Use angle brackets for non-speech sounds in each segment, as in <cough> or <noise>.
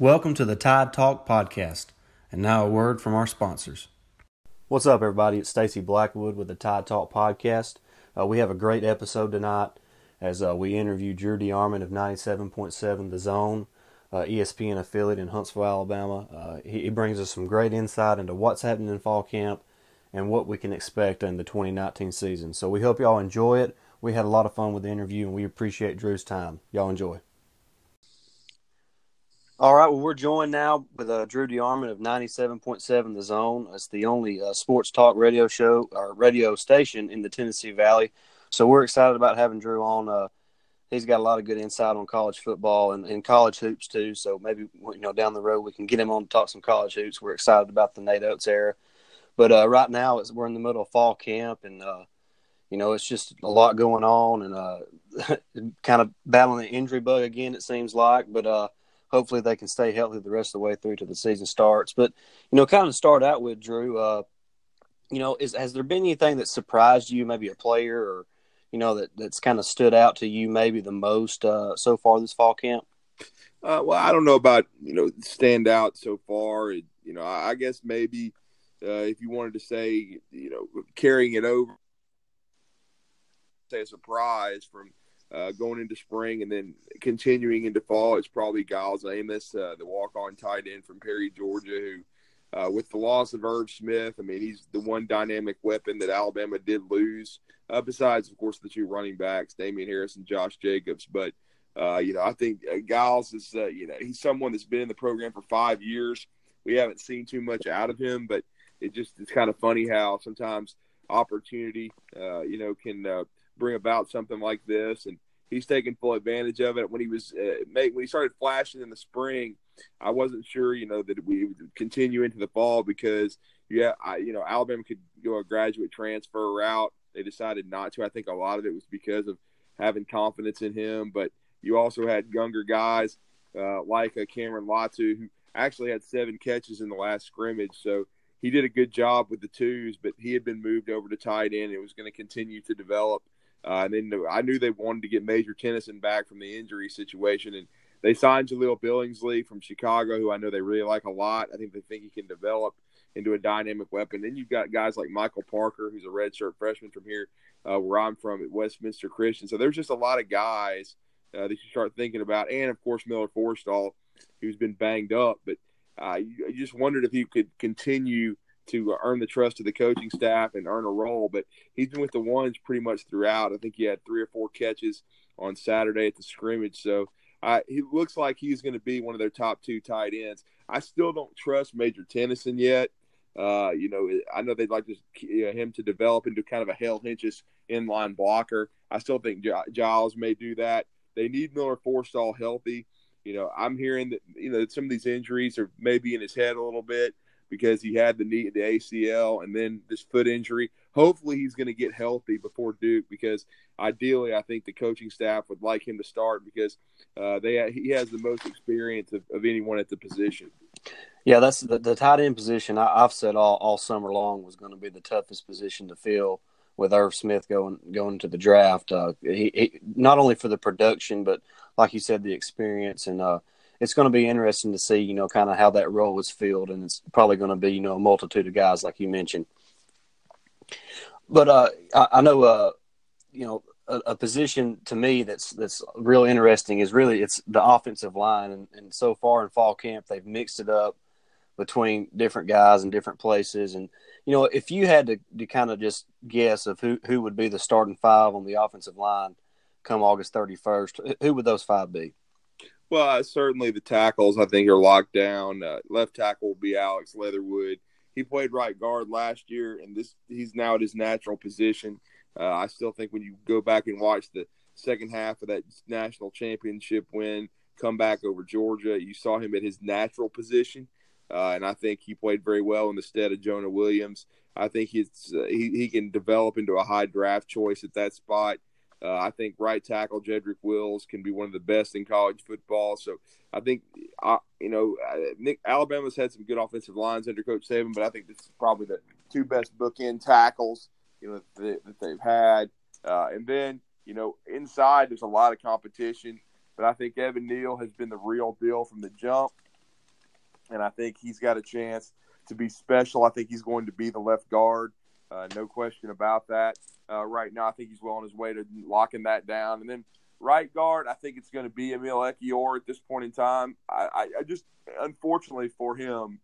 Welcome to the Tide Talk podcast. And now a word from our sponsors. What's up, everybody? It's Stacy Blackwood with the Tide Talk podcast. Uh, we have a great episode tonight as uh, we interview Drew DeArmond of 97.7 The Zone, uh, ESPN affiliate in Huntsville, Alabama. Uh, he, he brings us some great insight into what's happening in fall camp and what we can expect in the 2019 season. So we hope y'all enjoy it. We had a lot of fun with the interview, and we appreciate Drew's time. Y'all enjoy. All right, well, we're joined now with uh, Drew DeArmond of 97.7 The Zone. It's the only uh, sports talk radio show or radio station in the Tennessee Valley. So we're excited about having Drew on. Uh, he's got a lot of good insight on college football and, and, college hoops too. So maybe you know down the road we can get him on to talk some college hoops. We're excited about the Nate Oats era, but uh, right now we're in the middle of fall camp and uh, you know it's just a lot going on and uh, <laughs> kind of battling the injury bug again. It seems like, but hopefully they can stay healthy the rest of the way through to the season starts. But you know, kind of start out with Drew. Uh, you know, is has there been anything that surprised you, maybe a player or you know that that's kind of stood out to you maybe the most uh, so far this fall camp? Uh, well, I don't know about you know stand out so far. It, you know, I, I guess maybe uh, if you wanted to say you know carrying it over, say a surprise from uh, going into spring and then continuing into fall, it's probably Giles Amos, uh, the walk-on tight end from Perry, Georgia, who, uh, with the loss of Irv Smith, I mean, he's the one dynamic weapon that Alabama did lose. Uh, besides, of course, the two running backs, Damien Harris and Josh Jacobs. But uh, you know, I think uh, Giles is, you know, he's someone that's been in the program for five years. We haven't seen too much out of him, but it just it's kind of funny how sometimes opportunity, you know, can bring about something like this, and he's taking full advantage of it. When he was uh, make, when he started flashing in the spring, I wasn't sure, you know, that we would continue into the fall because yeah, I, you know, Alabama could go a graduate transfer route. They decided not to. I think a lot of it was because of having confidence in him, but you also had younger guys uh, like uh, Cameron Latu who actually had seven catches in the last scrimmage. So he did a good job with the twos, but he had been moved over to tight end. It was going to continue to develop. Uh, and then I knew they wanted to get Major Tennison back from the injury situation, and they signed Jahleel Billingsley from Chicago, who I know they really like a lot. I think they think he can develop into a dynamic weapon. Then you've got guys like Michael Parker, who's a redshirt freshman from here, uh, where I'm from at Westminster Christian. So there's just a lot of guys uh, that you start thinking about, and of course Miller Forristall, who's been banged up. But uh, you, you just wondered if he could continue to earn the trust of the coaching staff and earn a role. But he's been with the ones pretty much throughout. I think he had three or four catches on Saturday at the scrimmage. So he looks like he's going to be one of their top two tight ends. I still don't trust Major Tennison yet. Uh, you know, I know they'd like to, you know, him to develop into kind of a Hale Hentges inline blocker. I still think Giles may do that. They need Miller Forristall healthy. You know, I'm hearing that you know some of these injuries are maybe in his head a little bit because he had the knee, the ACL, and then this foot injury. Hopefully, he's going to get healthy before Duke because ideally, I think the coaching staff would like him to start because uh, they he has the most experience of, of anyone at the position. Yeah, that's the, the tight end position. I, have said all, all summer long was going to be the toughest position to fill with Irv Smith going going to the draft. Uh, he, he, not only for the production, but like you said, the experience and uh, it's going to be interesting to see, you know, kind of how that role is filled, and it's probably going to be, you know, a multitude of guys like you mentioned. But uh, I, I know, uh, you know, a, a, position to me that's that's real interesting is really it's the offensive line, and, and so far in fall camp they've mixed it up between different guys and different places, and you know, if you had to, to kind of just guess of who who would be the starting five on the offensive line come August thirty first, who would those five be? Well, uh, certainly the tackles I think are locked down. Uh, left tackle will be Alex Leatherwood. He played right guard last year, and this he's now at his natural position. Uh, I still think when you go back and watch the second half of that national championship win, come back over Georgia, you saw him at his natural position, uh, and I think he played very well in the stead of Jonah Williams. I think he's uh, he, he can develop into a high draft choice at that spot. Uh, I think right tackle Jedrick Wills can be one of the best in college football. So I think, uh, you know, Nick Alabama's had some good offensive lines under Coach Saban, but I think this is probably the two best bookend tackles you know that, that they've had. Uh, and then you know inside there's a lot of competition, but I think Evan Neal has been the real deal from the jump. and I think he's got a chance to be special. I think he's going to be the left guard, uh, no question about that. Uh, right now, I think he's well on his way to locking that down. And then right guard, I think it's going to be Emil Ekiyor at this point in time. I, I, I just, unfortunately for him,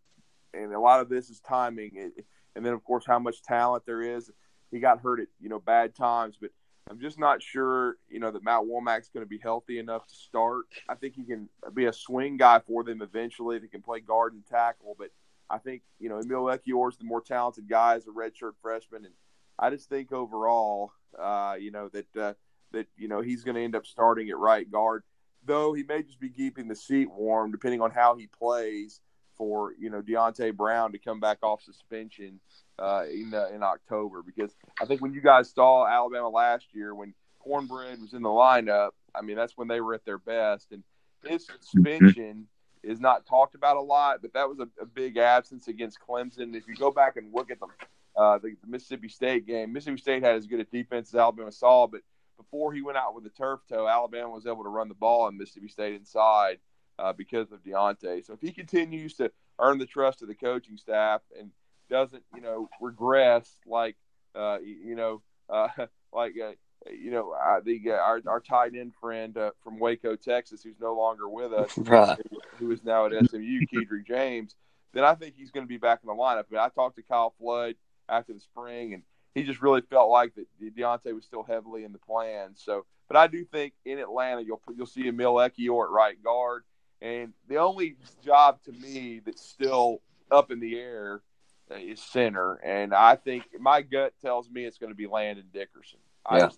and a lot of this is timing, and then of course how much talent there is. He got hurt at you know bad times, but I'm just not sure, you know, that Matt Womack's going to be healthy enough to start. I think he can be a swing guy for them eventually. He can play guard and tackle, but I think you know Emil Ekiyor is the more talented guy as a redshirt freshman, and I just think overall, uh, you know that uh, that you know he's going to end up starting at right guard, though he may just be keeping the seat warm depending on how he plays for you know Deonte Brown to come back off suspension uh, in uh, in October. Because I think when you guys saw Alabama last year when Cornbread was in the lineup, I mean that's when they were at their best, and his suspension is not talked about a lot, but that was a, a big absence against Clemson. If you go back and look at the, uh, the, Mississippi State game, Mississippi State had as good a defense as Alabama saw, but before he went out with the turf toe, Alabama was able to run the ball in Mississippi State inside uh, because of Deonte. So if he continues to earn the trust of the coaching staff and doesn't, you know, regress like, uh, you know, uh, <laughs> like uh, you know, uh, the uh, our our tight end friend uh, from Waco, Texas, who's no longer with us, <laughs> right. who is now at SMU, <laughs> Kedrick James, then I think he's going to be back in the lineup. I, mean, I talked to Kyle Flood after the spring, and he just really felt like that Deonte was still heavily in the plan. So, but I do think in Atlanta you'll you'll see Emil Ekiyor at right guard, and the only job to me that's still up in the air uh, is center, and I think my gut tells me it's going to be Landon Dickerson. Yeah.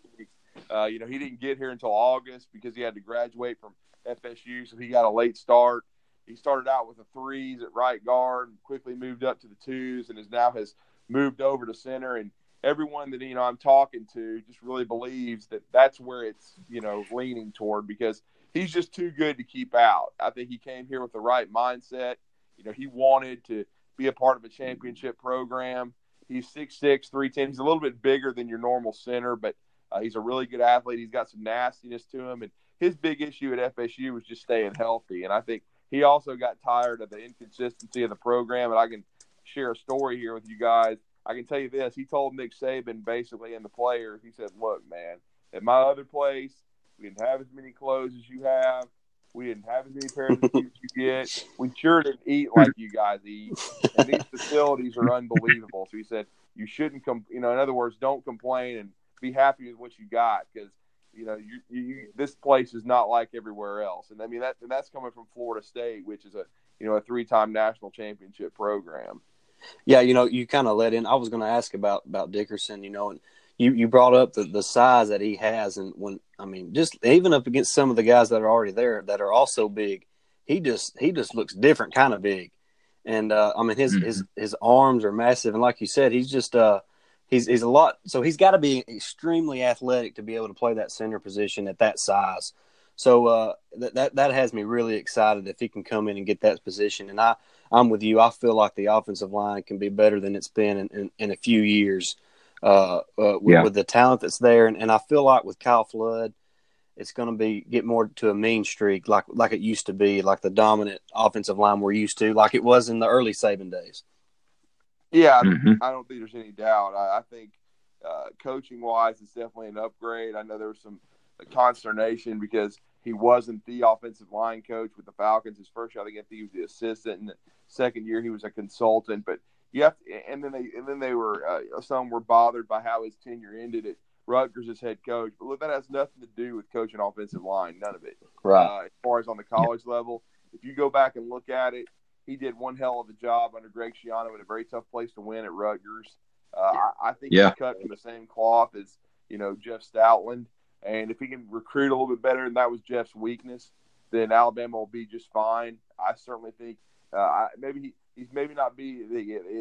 uh, you know, he didn't get here until August because he had to graduate from FSU, so he got a late start. He started out with the threes at right guard, quickly moved up to the twos, and is now has moved over to center. And everyone that you know I'm talking to just really believes that that's where it's you know leaning toward because he's just too good to keep out. I think he came here with the right mindset. You know, he wanted to be a part of a championship program. He's 6'6", 310. He's a little bit bigger than your normal center, but uh, he's a really good athlete. He's got some nastiness to him, and his big issue at FSU was just staying healthy. And I think he also got tired of the inconsistency of the program. And I can share a story here with you guys. I can tell you this: he told Nick Saban basically and the players, he said, "Look, man, at my other place, we didn't have as many clothes as you have. We didn't have as many shoes you get. We sure didn't eat like you guys eat. And these facilities are unbelievable." So he said, "You shouldn't come. You know, in other words, don't complain and be happy with what you got because." You know, you, you, this place is not like everywhere else, and I mean that, and that's coming from Florida State, which is a, you know, a three-time national championship program. Yeah, you know, you kind of let in. I was going to ask about about Dickerson, you know, and you you brought up the the size that he has, and when I mean, just even up against some of the guys that are already there that are also big, he just he just looks different, kind of big, and uh, I mean his mm-hmm. his his arms are massive, and like you said, he's just uh he's he's a lot. So he's got to be extremely athletic to be able to play that center position at that size. So uh, that that that has me really excited if he can come in and get that position, and I I'm with you. I feel like the offensive line can be better than it's been in, in, in a few years uh, uh, with, yeah. with, the talent that's there. And, and I feel like with Kyle Flood, it's going to be get more to a mean streak like like it used to be, like the dominant offensive line we're used to, like it was in the early Saban days. Yeah, mm-hmm. I don't think there's any doubt. I, I think uh, coaching wise, it's definitely an upgrade. I know there was some consternation because he wasn't the offensive line coach with the Falcons. His first year, I think he was the assistant, and the second year he was a consultant. But you have, to, and then they, and then they were, uh, some were bothered by how his tenure ended at Rutgers as head coach. But look, that has nothing to do with coaching offensive line. None of it. Right. Uh, as far as on the college level, if you go back and look at it, he did one hell of a job under Greg Schiano in a very tough place to win at Rutgers. Uh, I, I, think yeah. he cut from the same cloth as you know Jeff Stoutland. And if he can recruit a little bit better, and that was Jeff's weakness, then Alabama will be just fine. I certainly think uh, maybe he, he's maybe not be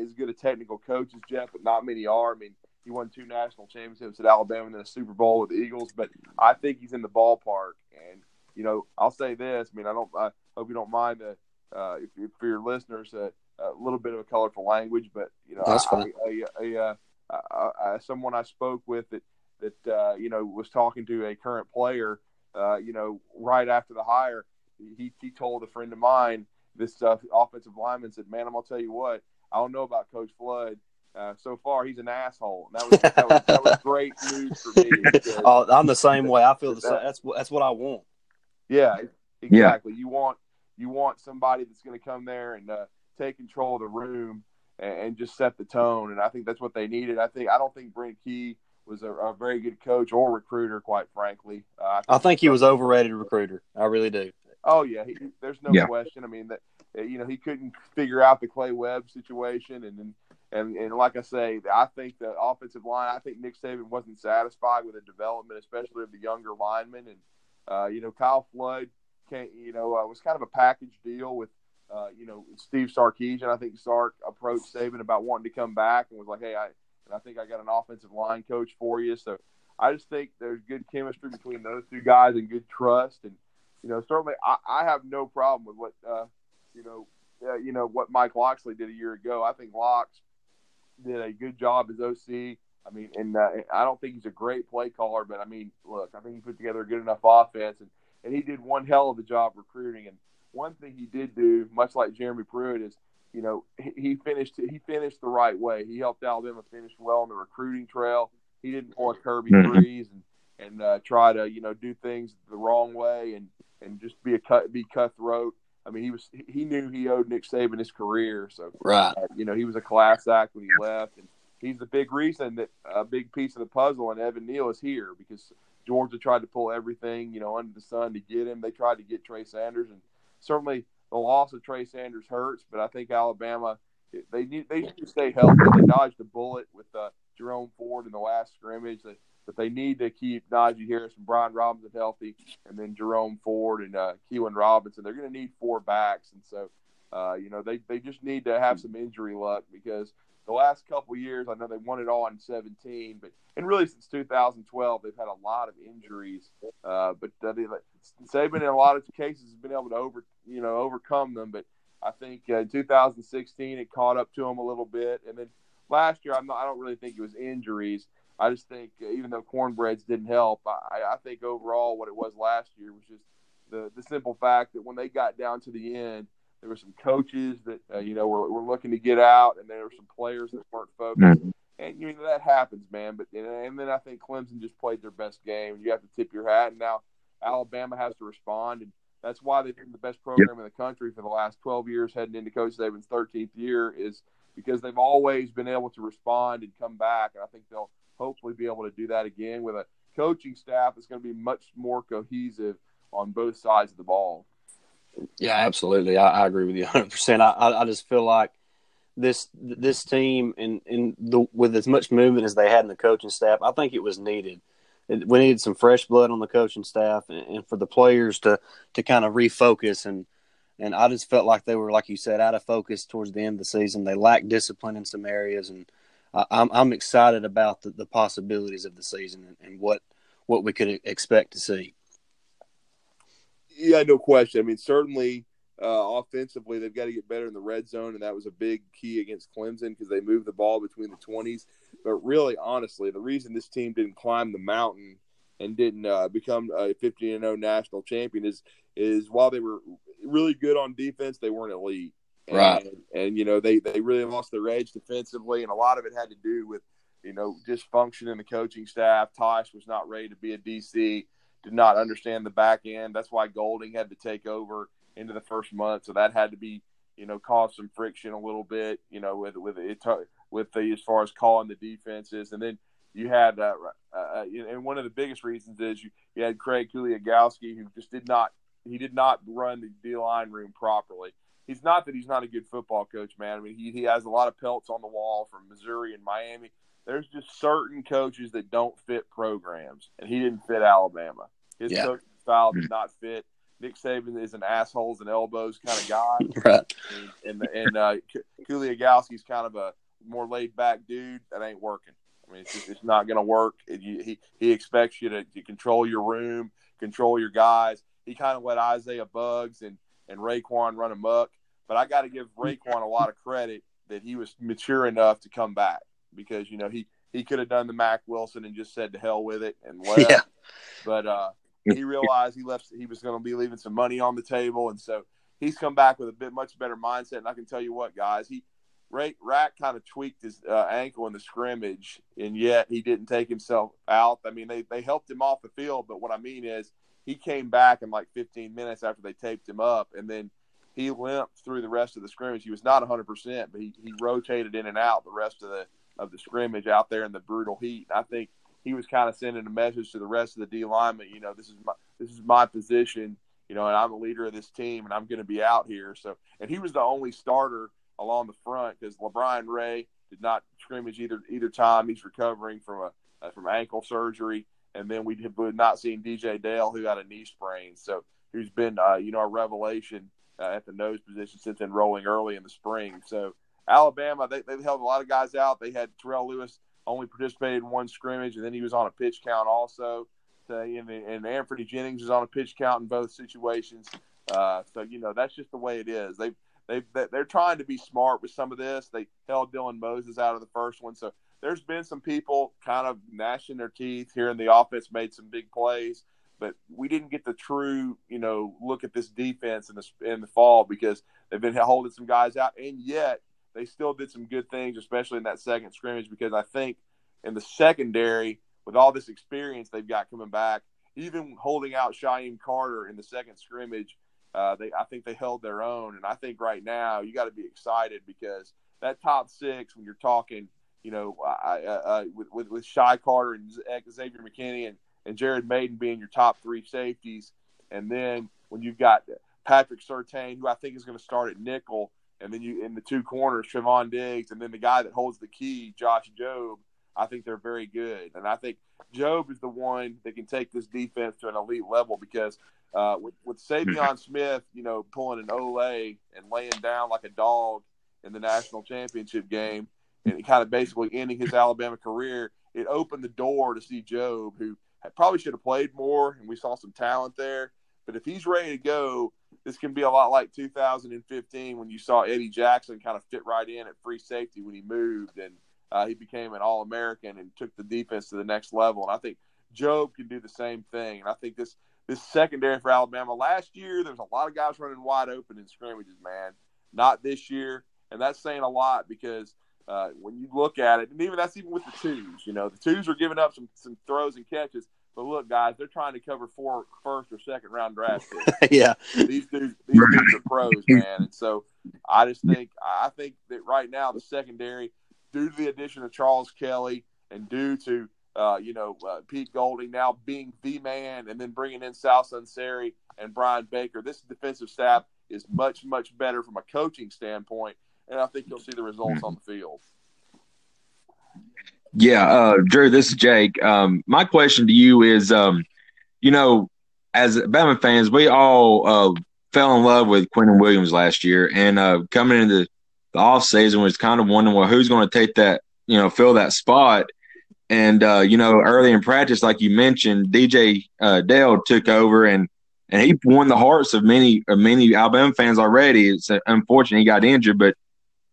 as good a technical coach as Jeff, but not many are. I mean, he won two national championships at Alabama and then a Super Bowl with the Eagles, but I think he's in the ballpark. And you know, I'll say this. I mean, I don't. I hope you don't mind the uh, if, if for your listeners uh, a little bit of a colorful language, but you know, That's fine. I, uh, someone I spoke with that that uh, you know was talking to a current player, uh, you know, right after the hire. He he told a friend of mine this uh, offensive lineman said, "Man, I'm gonna tell you what. I don't know about Coach Flood. Uh, so far, he's an asshole." And that was that was, that was great news for me. because- Oh, <laughs> I'm the same <laughs> way. I feel the same. That's what that's what I want. Yeah, exactly. You want you want somebody that's going to come there and uh, take control of the room and, and just set the tone. And I think that's what they needed. I think I don't think Brent Key was a, a very good coach or recruiter, quite frankly. Uh, I think he was overrated recruiter. I really do. Oh yeah, he, there's no Yeah. question. I mean that you know he couldn't figure out the Clay Webb situation, and and and, and like I say, I think the offensive line. I think Nick Saban wasn't satisfied with the development, especially of the younger linemen, and uh, you know Kyle Flood came, you know uh, was kind of a package deal with. Uh, you know, Steve Sarkisian. I think Sark approached Saban about wanting to come back and was like, "Hey, I and I think I got an offensive line coach for you." So I just think there's good chemistry between those two guys and good trust. And you know, certainly I, I have no problem with what uh, you know, uh, you know what Mike Locksley did a year ago. I think Lox did a good job as OC. I mean, and uh, I don't think he's a great play caller, but I mean, look, I think he put together a good enough offense, and and he did one hell of a job recruiting. And one thing he did do, much like Jeremy Pruitt, is you know he, he finished he finished the right way. He helped Alabama finish well on the recruiting trail. He didn't a Kirby threes and and uh, try to you know do things the wrong way and and just be a cut be cutthroat. I mean, he was he knew he owed Nick Saban his career, so Right. uh, you know, he was a class act when he left, and he's the big reason that a big piece of the puzzle. And Evan Neal is here because Georgia tried to pull everything you know under the sun to get him. They tried to get Trey Sanders, and certainly the loss of Trey Sanders hurts. But I think Alabama they need they need to stay healthy. They dodged a bullet with uh, Jerome Ford in the last scrimmage. They, but they need to keep Najee Harris and Brian Robinson healthy, and then Jerome Ford and uh, Keilan Robinson. They're going to need four backs, and so uh, you know, they, they just need to have some injury luck because the last couple years, I know they won it all in 17, but and really since 2012, they've had a lot of injuries. Uh, but uh, they, Saban, in a lot of cases, has been able to over you know overcome them. But I think uh, in 2016, it caught up to them a little bit, and then last year, I'm not, I don't really think it was injuries. I just think uh, even though cornbreads didn't help, I, I think overall what it was last year was just the the simple fact that when they got down to the end there were some coaches that uh, you know were, were looking to get out, and there were some players that weren't focused. Mhm. And you know that happens, man. But and, and then I think Clemson just played their best game. You have to tip your hat, and now Alabama has to respond, and that's why they've been the best program in the country for the last 12 years, heading into Coach Saban's 13th year, is because they've always been able to respond and come back. And I think they'll hopefully be able to do that again with a coaching staff that's going to be much more cohesive on both sides of the ball. Yeah, absolutely. I, I agree with you 100. percent I, I just feel like this this team and in the with as much movement as they had in the coaching staff, I think it was needed. We needed some fresh blood on the coaching staff and, and for the players to to kind of refocus and and I just felt like they were like you said out of focus towards the end of the season. They lacked discipline in some areas, and I'm I'm excited about the, the possibilities of the season and, and what what we could expect to see. Yeah, no question. I mean, certainly uh, offensively, they've got to get better in the red zone, and that was a big key against Clemson because they moved the ball between the 20s. But really, honestly, the reason this team didn't climb the mountain and didn't uh, become a 50 and 0 national champion is is while they were really good on defense, they weren't elite. And, Right. And, you know, they, they really lost their edge defensively, and a lot of it had to do with, you know, dysfunction in the coaching staff. Tosh was not ready to be a DC did not understand the back end. That's why Golding had to take over into the first month. So that had to be, you know, cause some friction a little bit, you know, with with it with the as far as calling the defenses, and then you had, uh, uh, and one of the biggest reasons is you, you had Craig Kuligowski who just did not he did not run the D line room properly. He's not that he's not a good football coach, man. I mean, he he has a lot of pelts on the wall from Missouri and Miami there's just certain coaches that don't fit programs, and he didn't fit Alabama. His Yeah. coaching style did not fit. Nick Saban is an assholes and elbows kind of guy, <laughs> Right. and and, and uh, Kuligowski's kind of a more laid back dude. That ain't working. I mean, it's just it's not going to work. And you, he he expects you to, to control your room, control your guys. He kind of let Isaiah Buggs and and Raekwon run amok. But I got to give Raekwon a lot of credit that he was mature enough to come back because you know he he could have done the Mack Wilson and just said to hell with it and <laughs> left. Yeah. But uh, he realized he left he was going to be leaving some money on the table, and so he's come back with a bit much better mindset. And I can tell you what, guys, he Ray, Rack kind of tweaked his uh, ankle in the scrimmage, and yet he didn't take himself out. I mean, they they helped him off the field, but what I mean is he came back in like 15 minutes after they taped him up, and then he limped through the rest of the scrimmage. He was not 100, percent but he, he rotated in and out the rest of the of the scrimmage out there in the brutal heat. I think he was kind of sending a message to the rest of the D linemen. You know, this is my this is my position. You know, and I'm a leader of this team, and I'm going to be out here. So, and he was the only starter along the front because LaBryan Ray did not scrimmage either either time. He's recovering from a uh, from ankle surgery, and then we have not seen DJ Dale who had a knee sprain. So who's been uh, you know a revelation uh, at the nose position since enrolling early in the spring. So Alabama they they held a lot of guys out. They had Terrell Lewis only participated in one scrimmage, and then he was on a pitch count also. So, and, and Anfernee Jennings is on a pitch count in both situations. Uh, so you know that's just the way it is. They've they they're trying to be smart with some of this. They held Dylan Moses out of the first one, so there's been some people kind of gnashing their teeth here in the offense, made some big plays, but we didn't get the true you know look at this defense in the in the fall because they've been holding some guys out, and yet they still did some good things, especially in that second scrimmage. Because I think in the secondary, with all this experience they've got coming back, even holding out Shyheim Carter in the second scrimmage uh, they I think they held their own, and I think right now you got to be excited because that top six when you're talking, you know, I, uh, with, with with Shy Carter and Xavier McKinney and and Jared Mayden being your top three safeties, and then when you've got Patrick Surtain, who I think is going to start at nickel, and then you in the two corners, Trevon Diggs, and then the guy that holds the key, Josh Jobe. I think they're very good, and I think Jobe is the one that can take this defense to an elite level because uh, with, with Saivion <laughs> Smith, you know, pulling an Ole and laying down like a dog in the national championship game, and kind of basically ending his Alabama career, it opened the door to see Jobe, who probably should have played more, and we saw some talent there. But if he's ready to go, this can be a lot like 2015 when you saw Eddie Jackson kind of fit right in at free safety when he moved, and uh, he became an All American and took the defense to the next level. And I think Jobe can do the same thing. And I think this this secondary for Alabama. Last year, there was a lot of guys running wide open in scrimmages, man. Not this year, and that's saying a lot because uh, when you look at it, and even that's even with the twos. You know, the twos are giving up some some throws and catches. But look, guys, they're trying to cover four first or second round draft picks. <laughs> yeah, these dudes, these dudes are pros, man. And so I just think I think that right now the secondary, due to the addition of Charles Kelly and due to uh, you know, uh, Pete Golding now being the man, and then bringing in Sal Sunseri and Brian Baker. This defensive staff is much, much better from a coaching standpoint, and I think you'll see the results on the field. Yeah, uh, Drew, this is Jake. Um, my question to you is, um, you know, as Bama fans, we all uh, fell in love with Quinnen Williams last year, and uh, coming into the off season was kind of wondering, well, who's going to take that, you know, fill that spot. And uh, you know, early in practice, like you mentioned, DJ uh, Dale took over and and he won the hearts of many of many Alabama fans already. It's unfortunate he got injured, but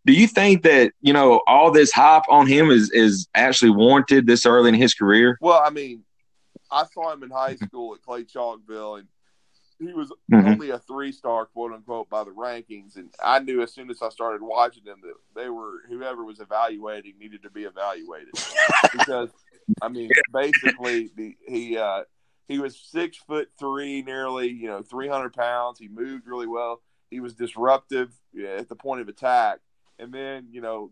do you think that you know all this hype on him is is actually warranted this early in his career? Well, I mean, I saw him in high school at Clay Chalkville, and he was mm-hmm. only a three star, quote unquote, by the rankings. And I knew as soon as I started watching them that they were whoever was evaluating needed to be evaluated <laughs> because I mean, basically, the, he uh, he was six foot three, nearly you know three hundred pounds. He moved really well. He was disruptive at the point of attack. And then, you know,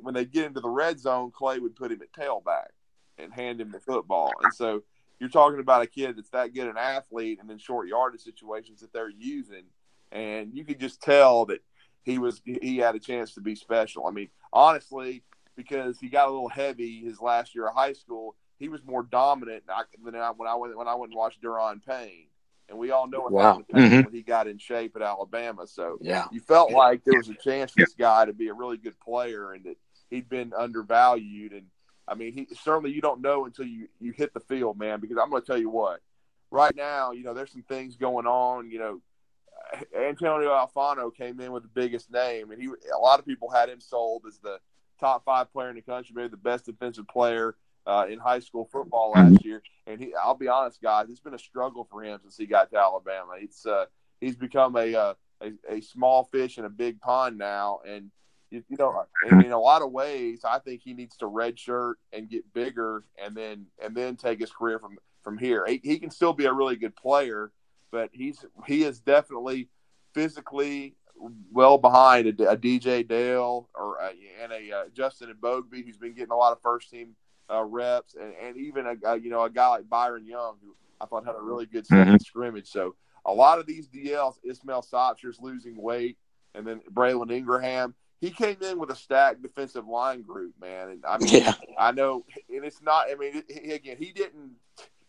when they get into the red zone, Clay would put him at tailback and hand him the football. And so you're talking about a kid that's that good an athlete and in short yardage situations that they're using, and you could just tell that he was he had a chance to be special. I mean, honestly, because he got a little heavy his last year of high school, he was more dominant than I, when I went when I went and watched Da'Ron Payne. And we all know what wow. happened mm-hmm. when he got in shape at Alabama. So yeah. you felt like there was a chance for this guy to be a really good player and that he'd been undervalued. And I mean, he certainly you don't know until you you hit the field, man. Because I'm going to tell you what, right now, you know, there's some things going on. You know, Antonio Alfano came in with the biggest name, and he a lot of people had him sold as the top five player in the country, maybe the best defensive player uh, in high school football last year. And he, I'll be honest, guys, it's been a struggle for him since he got to Alabama. It's uh, he's become a uh, a, a small fish in a big pond now, and you, you know, in, a lot of ways, I think he needs to redshirt and get bigger, and then and then take his career from from here. He, he can still be a really good player, but he's he is definitely physically well behind a, a DJ Dale or a, and a uh, Justin Eboigbe who's been getting a lot of first team uh, reps, and, and even a, a, you know a guy like Byron Young who I thought had a really good mm-hmm. scrimmage. So a lot of these DLs, Ismail Sopsher's losing weight, and then Braylon Ingraham. He came in with a stacked defensive line group, man. And I mean, yeah. I know, and it's not. I mean, he, again, he didn't,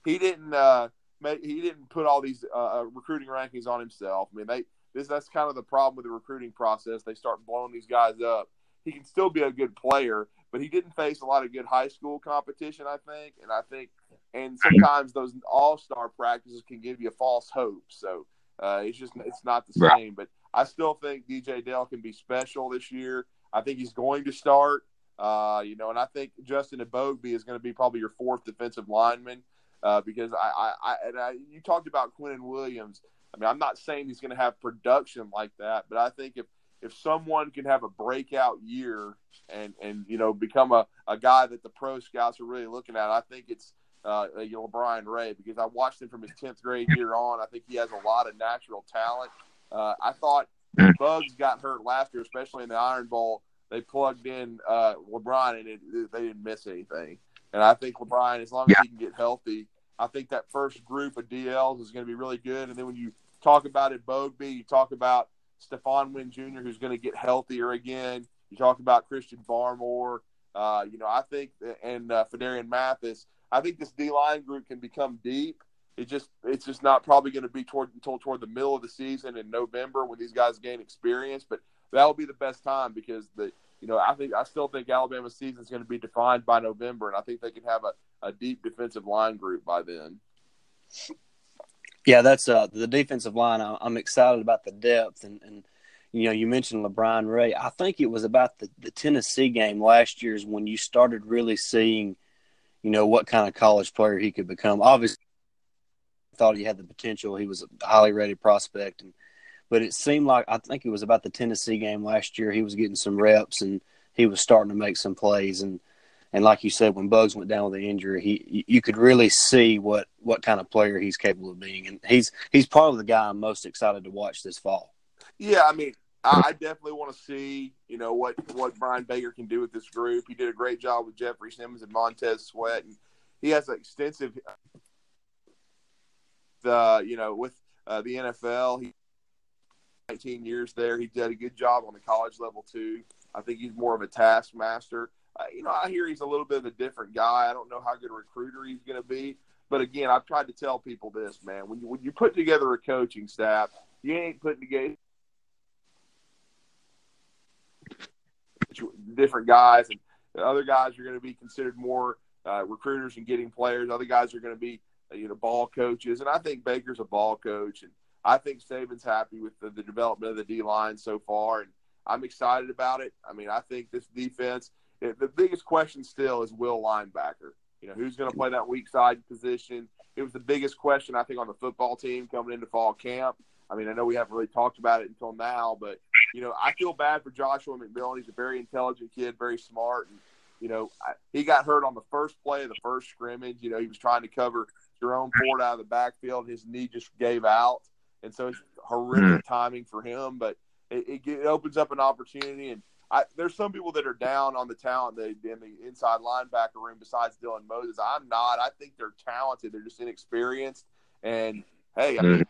he didn't, uh, make, he didn't put all these uh, uh, recruiting rankings on himself. I mean, they this that's kind of the problem with the recruiting process. They start blowing these guys up. He can still be a good player, but he didn't face a lot of good high school competition, I think. And I think, and sometimes those all star practices can give you a false hope. So uh, it's just it's not the same. But I still think DJ Dale can be special this year. I think he's going to start. Uh, you know, and I think Justin Eboigbe is going to be probably your fourth defensive lineman uh, because I, I, I and I, you talked about Quinnen Williams. I mean, I'm not saying he's going to have production like that, but I think if if someone can have a breakout year and and you know become a, a guy that the pro scouts are really looking at, I think it's uh, you know Brian Ray because I watched him from his 10th grade year on. I think he has a lot of natural talent. Uh, I thought Buggs got hurt last year, especially in the Iron Bowl. They plugged in uh, LaBryan and it, they didn't miss anything. And I think LaBryan, as long as yeah. he can get healthy, I think that first group of DLs is going to be really good. And then when you talk about it, Eboigbe, you talk about Stephon Wynn Jr., who's going to get healthier again. You talk about Christian Barmore. Uh, you know, I think, and uh, Phidarian Mathis. I think this D line group can become deep. It just, it's just not probably going to be toward until toward the middle of the season in November when these guys gain experience. But that will be the best time because the, you know, I think I still think Alabama's season is going to be defined by November, and I think they can have a, a deep defensive line group by then. Yeah, that's uh, the defensive line. I'm excited about the depth, and, and you know, you mentioned LaBryan Ray. I think it was about the, the Tennessee game last year's when you started really seeing, you know, what kind of college player he could become. Obviously, thought he had the potential. He was a highly rated prospect, and but it seemed like I think it was about the Tennessee game last year. He was getting some reps and he was starting to make some plays, and and like you said, when Buggs went down with the injury, he you could really see what what kind of player he's capable of being, and he's he's probably the guy I'm most excited to watch this fall. Yeah, I mean, I definitely want to see you know what what Brian Baker can do with this group. He did a great job with Jeffrey Simmons and Montez Sweat, and he has an extensive the you know with uh, the NFL. He 19 years there. He did a good job on the college level too. I think he's more of a taskmaster uh, you know, I hear he's a little bit of a different guy. I don't know how good a recruiter he's going to be, but again, I've tried to tell people this, man. When you when you put together a coaching staff, you ain't putting together different guys, and other guys are going to be considered more uh, recruiters and getting players. Other guys are going to be uh, you know ball coaches, and I think Baker's a ball coach, and I think Saban's happy with the, the development of the D line so far, and I'm excited about it. I mean, I think this defense the biggest question still is will linebacker. You know, who's going to play that weak side position? It was the biggest question I think on the football team coming into fall camp. I mean, I know we haven't really talked about it until now, but you know, I feel bad for Joshua McMillan. He's a very intelligent kid, very smart, and you know, I, he got hurt on the first play of the first scrimmage. You know, he was trying to cover Jerome Ford out of the backfield. His knee just gave out, and so it's horrific hmm. timing for him. But it, it, opens up an opportunity, and I, there's some people that are down on the talent they, in the inside linebacker room besides Dylan Moses. I'm not. I think they're talented. They're just inexperienced. And hey, I mean,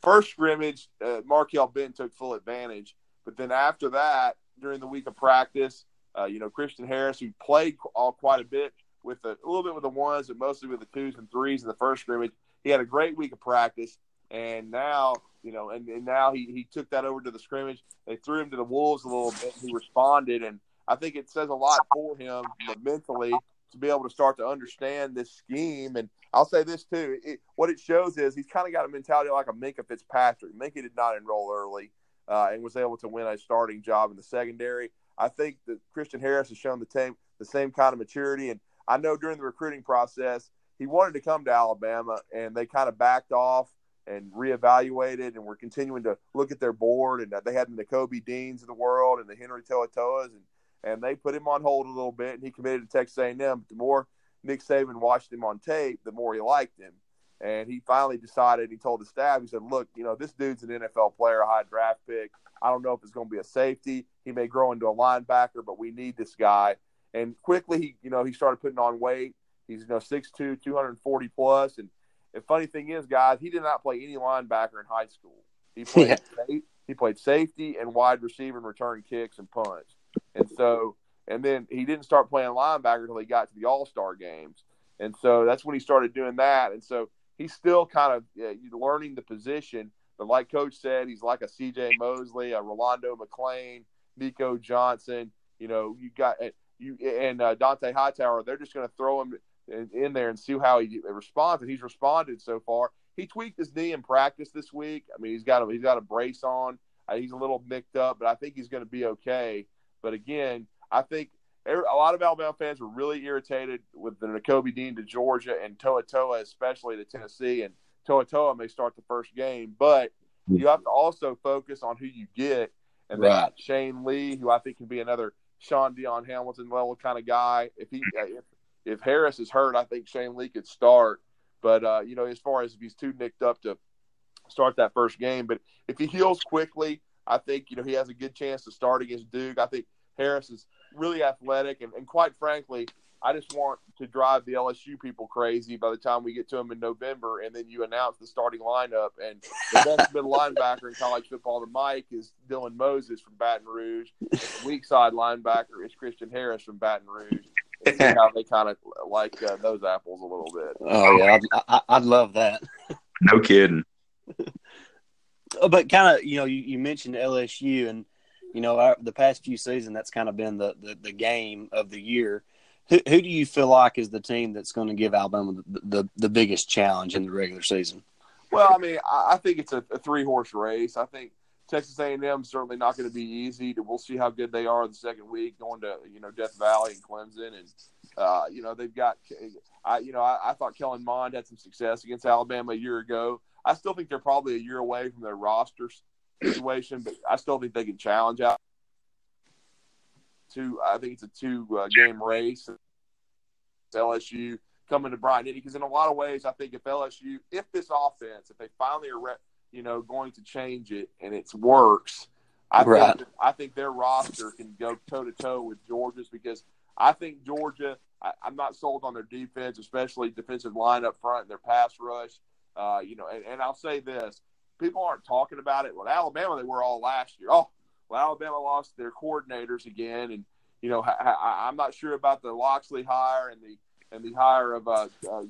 first scrimmage, uh, Markel Ben took full advantage. But then after that, during the week of practice, uh, you know, Christian Harris, who played all quite a bit with a, a little bit with the ones, but mostly with the twos and threes in the first scrimmage, he had a great week of practice. And now you know, and, and now he, he took that over to the scrimmage. They threw him to the wolves a little bit. He responded, and I think it says a lot for him mentally to be able to start to understand this scheme. And I'll say this too: it, what it shows is he's kind of got a mentality like a Minkah Fitzpatrick. Minkah did not enroll early uh, and was able to win a starting job in the secondary. I think that Christian Harris has shown the same the same kind of maturity. And I know during the recruiting process, he wanted to come to Alabama, and they kind of backed off and reevaluated, and we're continuing to look at their board. And they had the Kobe Deans of the world and the Henry To'oTo'os, and and they put him on hold a little bit, and he committed to Texas A&M. But the more Nick Saban watched him on tape, the more he liked him. And he finally decided, he told the staff, he said, Look, you know, this dude's an NFL player, a high draft pick. I don't know if it's going to be a safety. He may grow into a linebacker, but we need this guy. And quickly, he, you know, he started putting on weight. He's, you know, 6'2, 240. And the funny thing is, guys, he did not play any linebacker in high school. He <laughs> played, yeah. he played safety and wide receiver and return kicks and punts. And so, and then he didn't start playing linebacker until he got to the All Star games. And so that's when he started doing that. And so he's still kind of learning the position. But like Coach said, he's like a C.J. Mosley, a Rolando McClain, Nico Johnson. You know, you got you and uh, Dont'a Hightower. They're just going to throw him in, there and see how he responds. And he's responded so far. He tweaked his knee in practice this week. I mean, he's got a, he's got a brace on. Uh, he's a little nicked up, but I think he's going to be okay. But again, I think a lot of Alabama fans were really irritated with the Nakobe Dean to Georgia and To'oTo'o, especially to Tennessee. And To'oTo'o may start the first game, but you have to also focus on who you get. And right. then Shane Lee, who I think can be another Shaun Dion Hamilton level kind of guy. If he if, if Harris is hurt, I think Shane Lee could start. But uh, you know, as far as if he's too nicked up to start that first game, but if he heals quickly, I think you know he has a good chance to start against Duke. I think Harris is really athletic, and, and quite frankly, I just want to drive the LSU people crazy by the time we get to them in November, and then you announce the starting lineup. And the best <laughs> middle linebacker in college football, the Mike, is Dylan Moses from Baton Rouge. The weak side linebacker is Christian Harris from Baton Rouge. And see how they kind of like uh, those apples a little bit. Oh yeah, I'd, I'd love that. No kidding. <laughs> but kind of, you know, you, you mentioned LSU, and you know, our, the past few seasons, that's kind of been the, the, the game of the year. Who, who do you feel like is the team that's going to give Alabama the, the, the biggest challenge in the regular season? Well, I mean, I, I think it's a, a three horse race. I think Texas A&M certainly not going to be easy. We'll see how good they are in the second week going to you know Death Valley and Clemson, and uh, you know they've got. I you know I, I thought Kellen Mond had some success against Alabama a year ago. I still think they're probably a year away from their roster situation, but I still think they can challenge out. Two, I think it's a two uh, game race. LSU coming to Bryant because in a lot of ways, I think if LSU, if this offense, if they finally are, you know, going to change it and it works, I right. think I think their roster can go toe to toe with Georgia's because I think Georgia. I, am not sold on their defense, especially defensive line up front and their pass rush. Uh, you know, and, and I'll say this: people aren't talking about it. Well, Alabama, they were all last year. Oh, well, Alabama lost their coordinators again, and you know, I, am not sure about the Locksley hire and the and the hire of uh, uh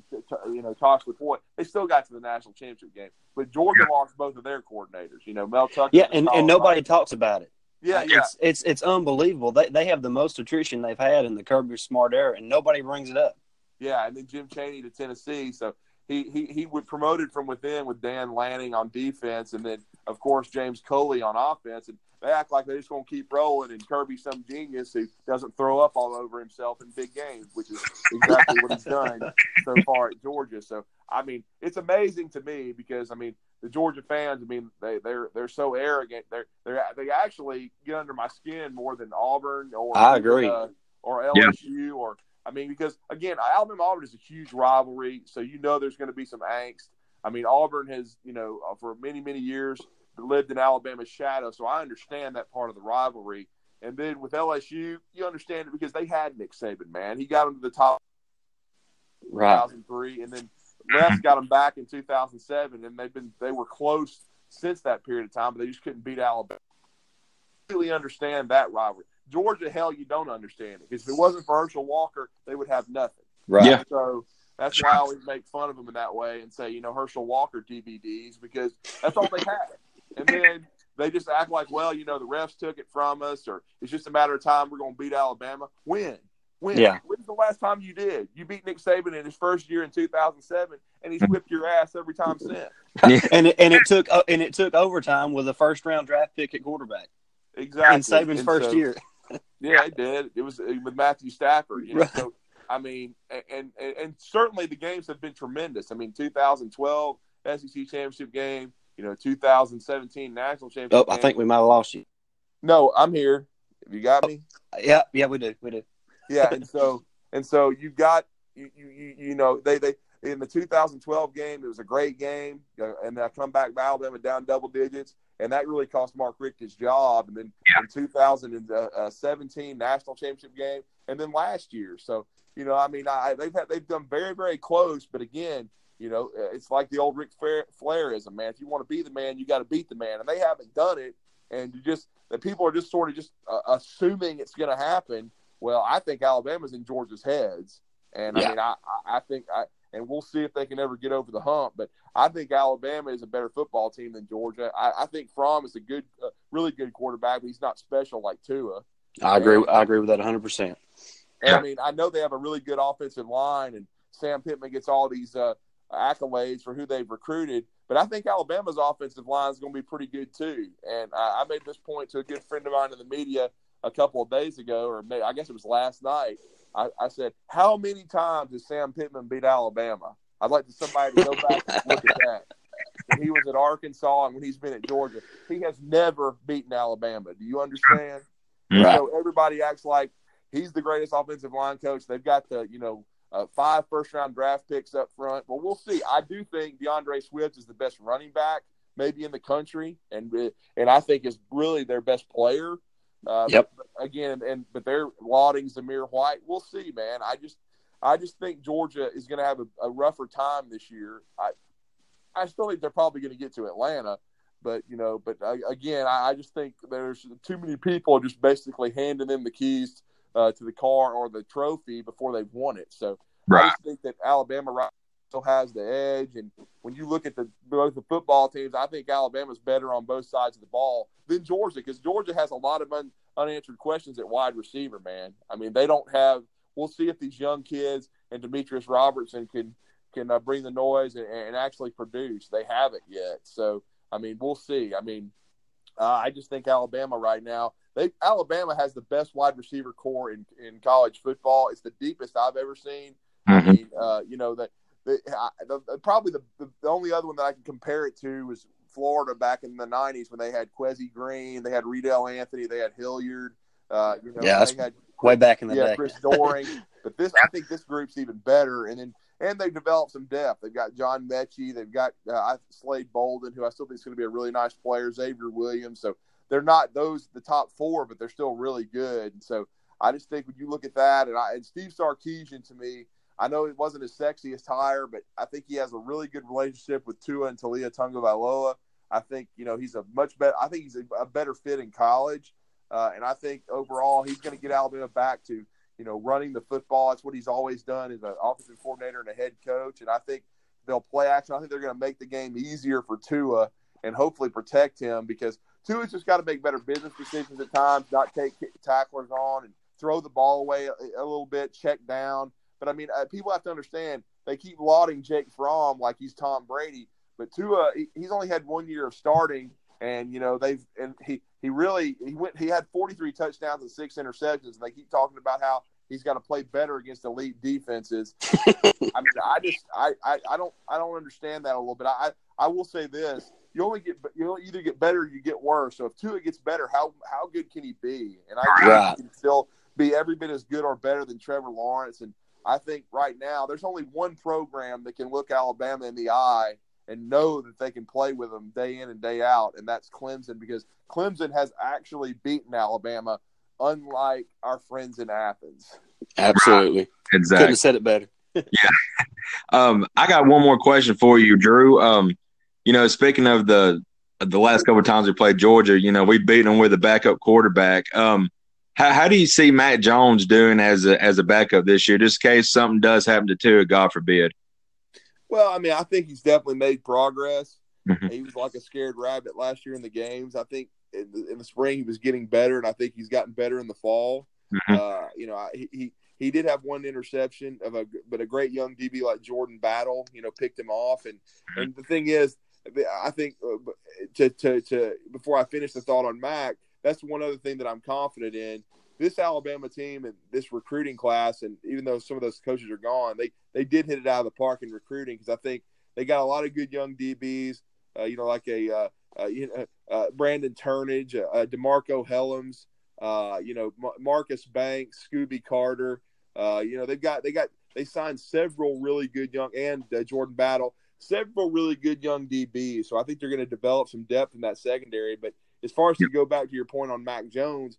you know Tosh Lupoi. They still got to the national championship game, but Georgia lost both of their coordinators. You know, Mel Tucker. Yeah, and, and nobody talks about it. Yeah, yeah. It's, it's it's unbelievable. They they have the most attrition they've had in the Kirby Smart era, and nobody brings it up. Yeah, and then Jim Chaney to Tennessee. So he he he would promoted from within with Dan Lanning on defense, and then of course James Coley on offense, and they act like they're just going to keep rolling. And Kirby, some genius who doesn't throw up all over himself in big games, which is exactly what he's done so far at Georgia. So I mean, it's amazing to me because I mean the Georgia fans. I mean they they're they're so arrogant. They're they they actually get under my skin more than Auburn or I agree uh, or LSU yeah. or I mean, because again, Alabama Auburn is a huge rivalry, so you know there's going to be some angst. I mean, Auburn has, you know, uh, for many, many years lived in Alabama's shadow, so I understand that part of the rivalry. And then with LSU, you understand it because they had Nick Saban, man. He got them to the top right. 2003, and then Les mm-hmm. got them back in 2007, and they've been they were close since that period of time, but they just couldn't beat Alabama. I really understand that rivalry. Georgia, hell, you don't understand it because if it wasn't for Herschel Walker, they would have nothing. Right. Yeah. So that's why I always make fun of them in that way and say, you know, Herschel Walker DVDs because that's all they had. And then they just act like, well, you know, the refs took it from us, or it's just a matter of time we're going to beat Alabama. When? When? Yeah. When's the last time you did? You beat Nick Saban in his first year in 2007, and he's whipped your ass every time since. and it, and it took uh, and it took overtime with a first round draft pick at quarterback. Exactly. In Saban's and first so, year. <laughs> yeah, it did. It was with Matthew Stafford. You know? right. So I mean, and, and and certainly the games have been tremendous. I mean, 2012 SEC championship game, you know, 2017 national championship. Oh, I think we might have lost you. No, I'm here. Have you got me? Yeah, yeah, we do, we do. Yeah, and so and so you got you you you know they they in the 2012 game it was a great game, and I come back by Alabama down double digits, and that really cost Mark Richt his job. And then yeah. in 2017 national championship game, and then last year. So you know, I mean, I, they've had they've done very very close, but again, you know, it's like the old Ric Flairism, man. If you want to be the man, you got to beat the man, and they haven't done it. And you just the people are just sort of just uh, assuming it's going to happen. Well, I think Alabama's in Georgia's heads, and yeah. I mean, I I think I and we'll see if they can ever get over the hump. But I think Alabama is a better football team than Georgia. I, I think Fromm is a good, uh, really good quarterback, but he's not special like Tua. I agree. And, I agree with that 100. percent And I mean, I know they have a really good offensive line, and Sam Pittman gets all these uh, accolades for who they've recruited. But I think Alabama's offensive line is going to be pretty good too. And I, I, made this point to a good friend of mine in the media a couple of days ago, or maybe, I guess it was last night. I, I, said, "How many times has Sam Pittman beat Alabama?" I'd like to somebody to go back and look at that. When he was at Arkansas and when he's been at Georgia, he has never beaten Alabama. Do you understand? Right. So everybody acts like he's the greatest offensive line coach. They've got the you know uh, five first round draft picks up front. Well, we'll see. I do think D'Andre Swift is the best running back maybe in the country, and and I think is really their best player. Uh, yep. But, again, and but they're lauding Zamir White. We'll see, man. I just I just think Georgia is going to have a, a, rougher time this year. I I still think they're probably going to get to Atlanta, but you know, but uh, again, I, I, just think there's too many people just basically handing them the keys uh, to the car or the trophy before they've won it. So right. I just think that Alabama right still has the edge. And when you look at the both the football teams, I think Alabama's better on both sides of the ball than Georgia because Georgia has a lot of un, unanswered questions at wide receiver. Man, I mean they don't have. We'll see if these young kids and Demetrius Robertson can can uh, bring the noise and, and, actually produce. They haven't yet, so I mean we'll see. I mean uh, I just think Alabama right now they Alabama has the best wide receiver corps in, in college football. It's the deepest I've ever seen. Mm-hmm. I mean, uh, you know that the, the, probably the, the, the only other one that I can compare it to was Florida back in the '90s when they had Jacquez Green, they had Reidel Anthony, they had Hilliard. Uh, you know, yeah, they had way back in the yeah, day. Chris Doering. <laughs> but this, I think, this group's even better. And then and they've developed some depth. They've got John Metchie, they've got uh, Slade Bolden, who I still think is going to be a really nice player. Xavier Williams. So they're not those the top four, but they're still really good. And so I just think when you look at that, and, I, and Steve Sarkisian to me, I know it wasn't his sexiest hire, but I think he has a really good relationship with Tua and Taulia Tagovailoa. I think you know he's a much better. I think he's a, a better fit in college, uh, and I think overall he's going to get Alabama back to you know running the football. That's what he's always done as an offensive coordinator and a head coach. And I think they'll play action. I think they're going to make the game easier for Tua and hopefully protect him because Tua's just got to make better business decisions at times, not take tacklers on and throw the ball away a, a little bit, check down. But I mean, uh, people have to understand they keep lauding Jake Fromm like he's Tom Brady, but Tua he, he's only had one year of starting, and you know they've and he he really he went he had 43 touchdowns and six interceptions, and they keep talking about how he's got to play better against elite defenses. <laughs> I mean, I just I, I I don't I don't understand that a little bit. I I will say this: you only get you either get better or you get worse. So if Tua gets better, how how good can he be? And I right. can still be every bit as good or better than Trevor Lawrence. And I think right now there's only one program that can look Alabama in the eye and know that they can play with them day in and day out, and that's Clemson because Clemson has actually beaten Alabama, unlike our friends in Athens. Absolutely, exactly. Couldn't have said it better. <laughs> yeah. Um, I got one more question for you, Drew. Um, you know, speaking of the the last couple of times we played Georgia, you know, we beat them with a backup quarterback. Um, how, how do you see Mac Jones doing as a as a backup this year, just in case something does happen to Tua, God forbid? Well, I mean, I think he's definitely made progress. Mm-hmm. He was like a scared rabbit last year in the games. I think in the, in the, spring he was getting better, and I think he's gotten better in the fall. Mm-hmm. Uh, you know, he, he he did have one interception of a but a great young DB like Jordan Battle, you know, picked him off. And mm-hmm. and the thing is, I think uh, to, to to before I finish the thought on Mac, that's one other thing that I'm confident in. This Alabama team and this recruiting class, and even though some of those coaches are gone, they they did hit it out of the park in recruiting because I think they got a lot of good young DBs. Uh, you know, like a uh, uh, you know uh, Brandon Turnage, uh, Demarco Hellams, you know Marcus Banks, Scooby Carter. you know they've got they got they signed several really good young and Jordan Battle, several really good young DBs. So I think they're going to develop some depth in that secondary. But as far as to go back to your point on Mac Jones,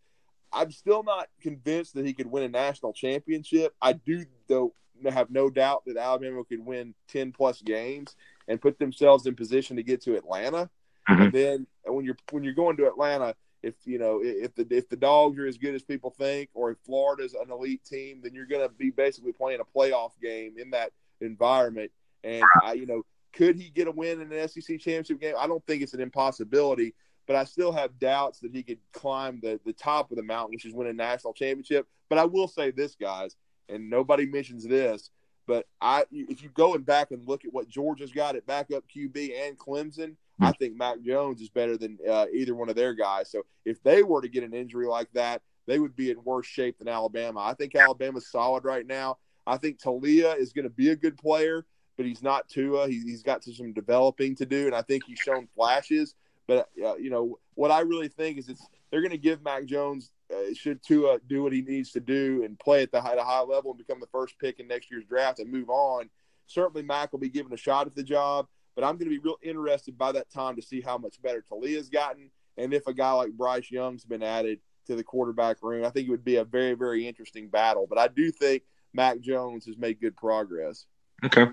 I'm still not convinced that he could win a national championship. I do though have no doubt that Alabama could win 10 plus games and put themselves in position to get to Atlanta. Mm-hmm. And then when you're when you're going to Atlanta, if you know if the if the dogs are as good as people think, or if Florida's an elite team, then you're going to be basically playing a playoff game in that environment. And I, you know, could he get a win in an SEC championship game? I don't think it's an impossibility, but I still have doubts that he could climb the the top of the mountain, which is win a national championship. But I will say this, guys, and nobody mentions this, but I if you go and back and look at what Georgia's got at backup QB and Clemson, I hmm. think Mac Jones is better than uh, either one of their guys. So if they were to get an injury like that, they would be in worse shape than Alabama. I think Alabama's solid right now. I think Taulia is going to be a good player, but he's not Tua. He, has got some developing to do, and I think he's shown flashes. But uh, you know what I really think is it's they're going to give Mac Jones uh, should Tua do what he needs to do and play at the high, at a high level and become the first pick in next year's draft and move on. Certainly, Mac will be given a shot at the job, but I'm going to be real interested by that time to see how much better Taulia's gotten and if a guy like Bryce Young's been added to the quarterback room. I think it would be a very, very interesting battle. But I do think Mac Jones has made good progress. Okay.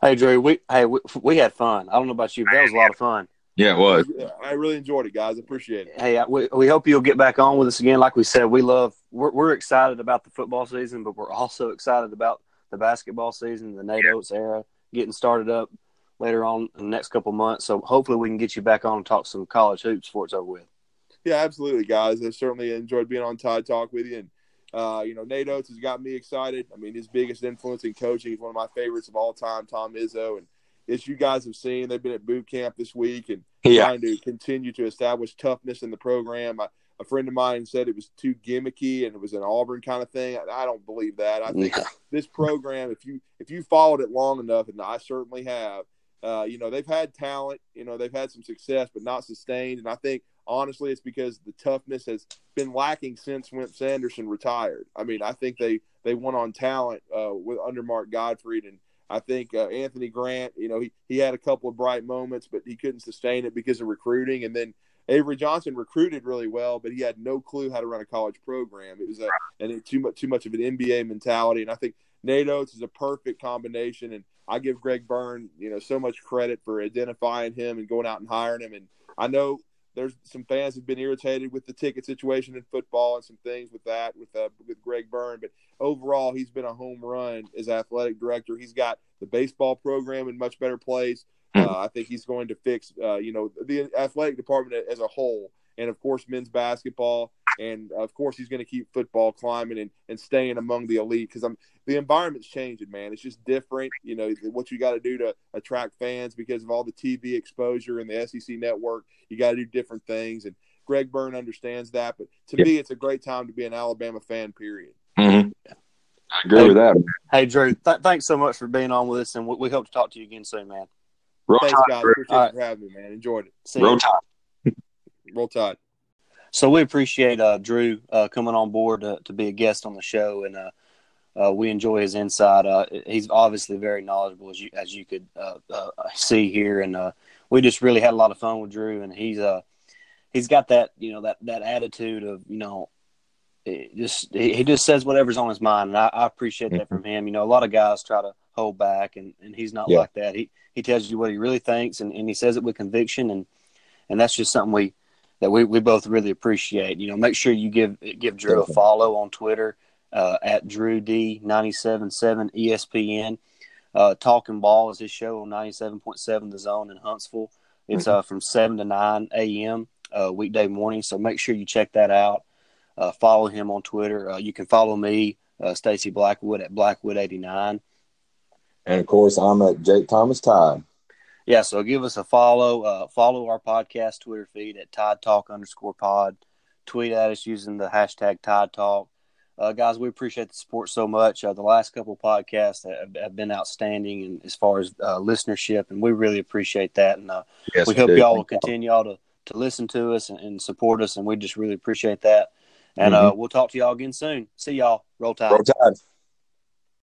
Hey, Drew, we hey we, we had fun. I don't know about you, but that was a lot of fun. Yeah, it was. I really enjoyed it, guys. Appreciate it. Hey, we, we hope you'll get back on with us again. Like we said, we love we're, we're excited about the football season, but we're also excited about the basketball season, the Nate Oats era getting started up later on in the next couple months. So hopefully we can get you back on and talk some college hoops before it's over with. Yeah, absolutely, guys. I certainly enjoyed being on Tide Talk with you. And, uh, you know, Nate Oats has got me excited. I mean, his biggest influence in coaching. He's one of my favorites of all time, Tom Izzo. And as you guys have seen, they've been at boot camp this week and yeah. trying to continue to establish toughness in the program. I, a friend of mine said it was too gimmicky and it was an Auburn kind of thing. I, I don't believe that. I think yeah. this program, if you if you followed it long enough, and I certainly have, uh, you know, they've had talent, you know, they've had some success, but not sustained. And I think honestly, it's because the toughness has been lacking since Wimp Sanderson retired. I mean, I think they they went on talent uh, with under Mark Gottfried, and I think uh, Anthony Grant, you know, he he had a couple of bright moments, but he couldn't sustain it because of recruiting, and then. Avery Johnson recruited really well, but he had no clue how to run a college program. It was a and too much too much of an NBA mentality, and I think Nate Oats is a perfect combination. And I give Greg Byrne, you know, so much credit for identifying him and going out and hiring him. And I know there's some fans have been irritated with the ticket situation in football and some things with that with uh, with Greg Byrne, but overall he's been a home run as athletic director. He's got the baseball program in much better place. Hmm. Uh, I think he's going to fix, uh, you know, the athletic department as a whole, and of course men's basketball and of course he's going to keep football climbing and, and staying among the elite because I'm the environment's changing, man. It's just different, you know. What you got to do to attract fans because of all the TV exposure and the SEC network, you got to do different things. And Greg Byrne understands that, but to yep. me, it's a great time to be an Alabama fan. Period. Mm-hmm. I agree hey, with that. Hey, Drew, th- thanks so much for being on with us, and we, we, hope to talk to you again soon, man. Roll thanks, guys. Appreciate right. you for having me, man. Enjoyed it. See Roll Tide. Roll Tide. So we appreciate uh, Drew uh, coming on board to, to, be a guest on the show, and uh, uh we enjoy his insight. Uh, he's obviously very knowledgeable, as you as you could uh, see here, and we just really had a lot of fun with Drew, and he's he's got that you know that that attitude of you know just he just says whatever's on his mind, and I, I appreciate that mm-hmm. from him. You know, a lot of guys try to hold back, and, and he's not yeah. like that. He he tells you what he really thinks, and, and he says it with conviction, and and that's just something we that we, we both really appreciate. You know, make sure you give give Drew a follow on Twitter uh, at Drew D ninety seven seven ESPN. Uh, Talking Ball is his show on ninety seven point seven The Zone in Huntsville. It's mm-hmm. uh, from seven to nine a.m. Uh, weekday morning. So make sure you check that out. Uh, follow him on Twitter. Uh, you can follow me, uh, Stacy Blackwood at Blackwood eighty nine. And of course, I'm at Jake Thomas Tide yeah, so give us a follow. Uh, follow our podcast Twitter feed at Tide Talk underscore pod. Tweet at us using the hashtag Tide Talk. uh, guys, we appreciate the support so much. Uh, the last couple podcasts have, have, been outstanding, and as far as uh, listenership, and we really appreciate that. And uh, yes, we, we hope do. y'all will continue y'all to to listen to us and, and, support us, and we just really appreciate that. And mm-hmm. Uh, we'll talk to y'all again soon. See y'all. Roll Tide. Roll Tide.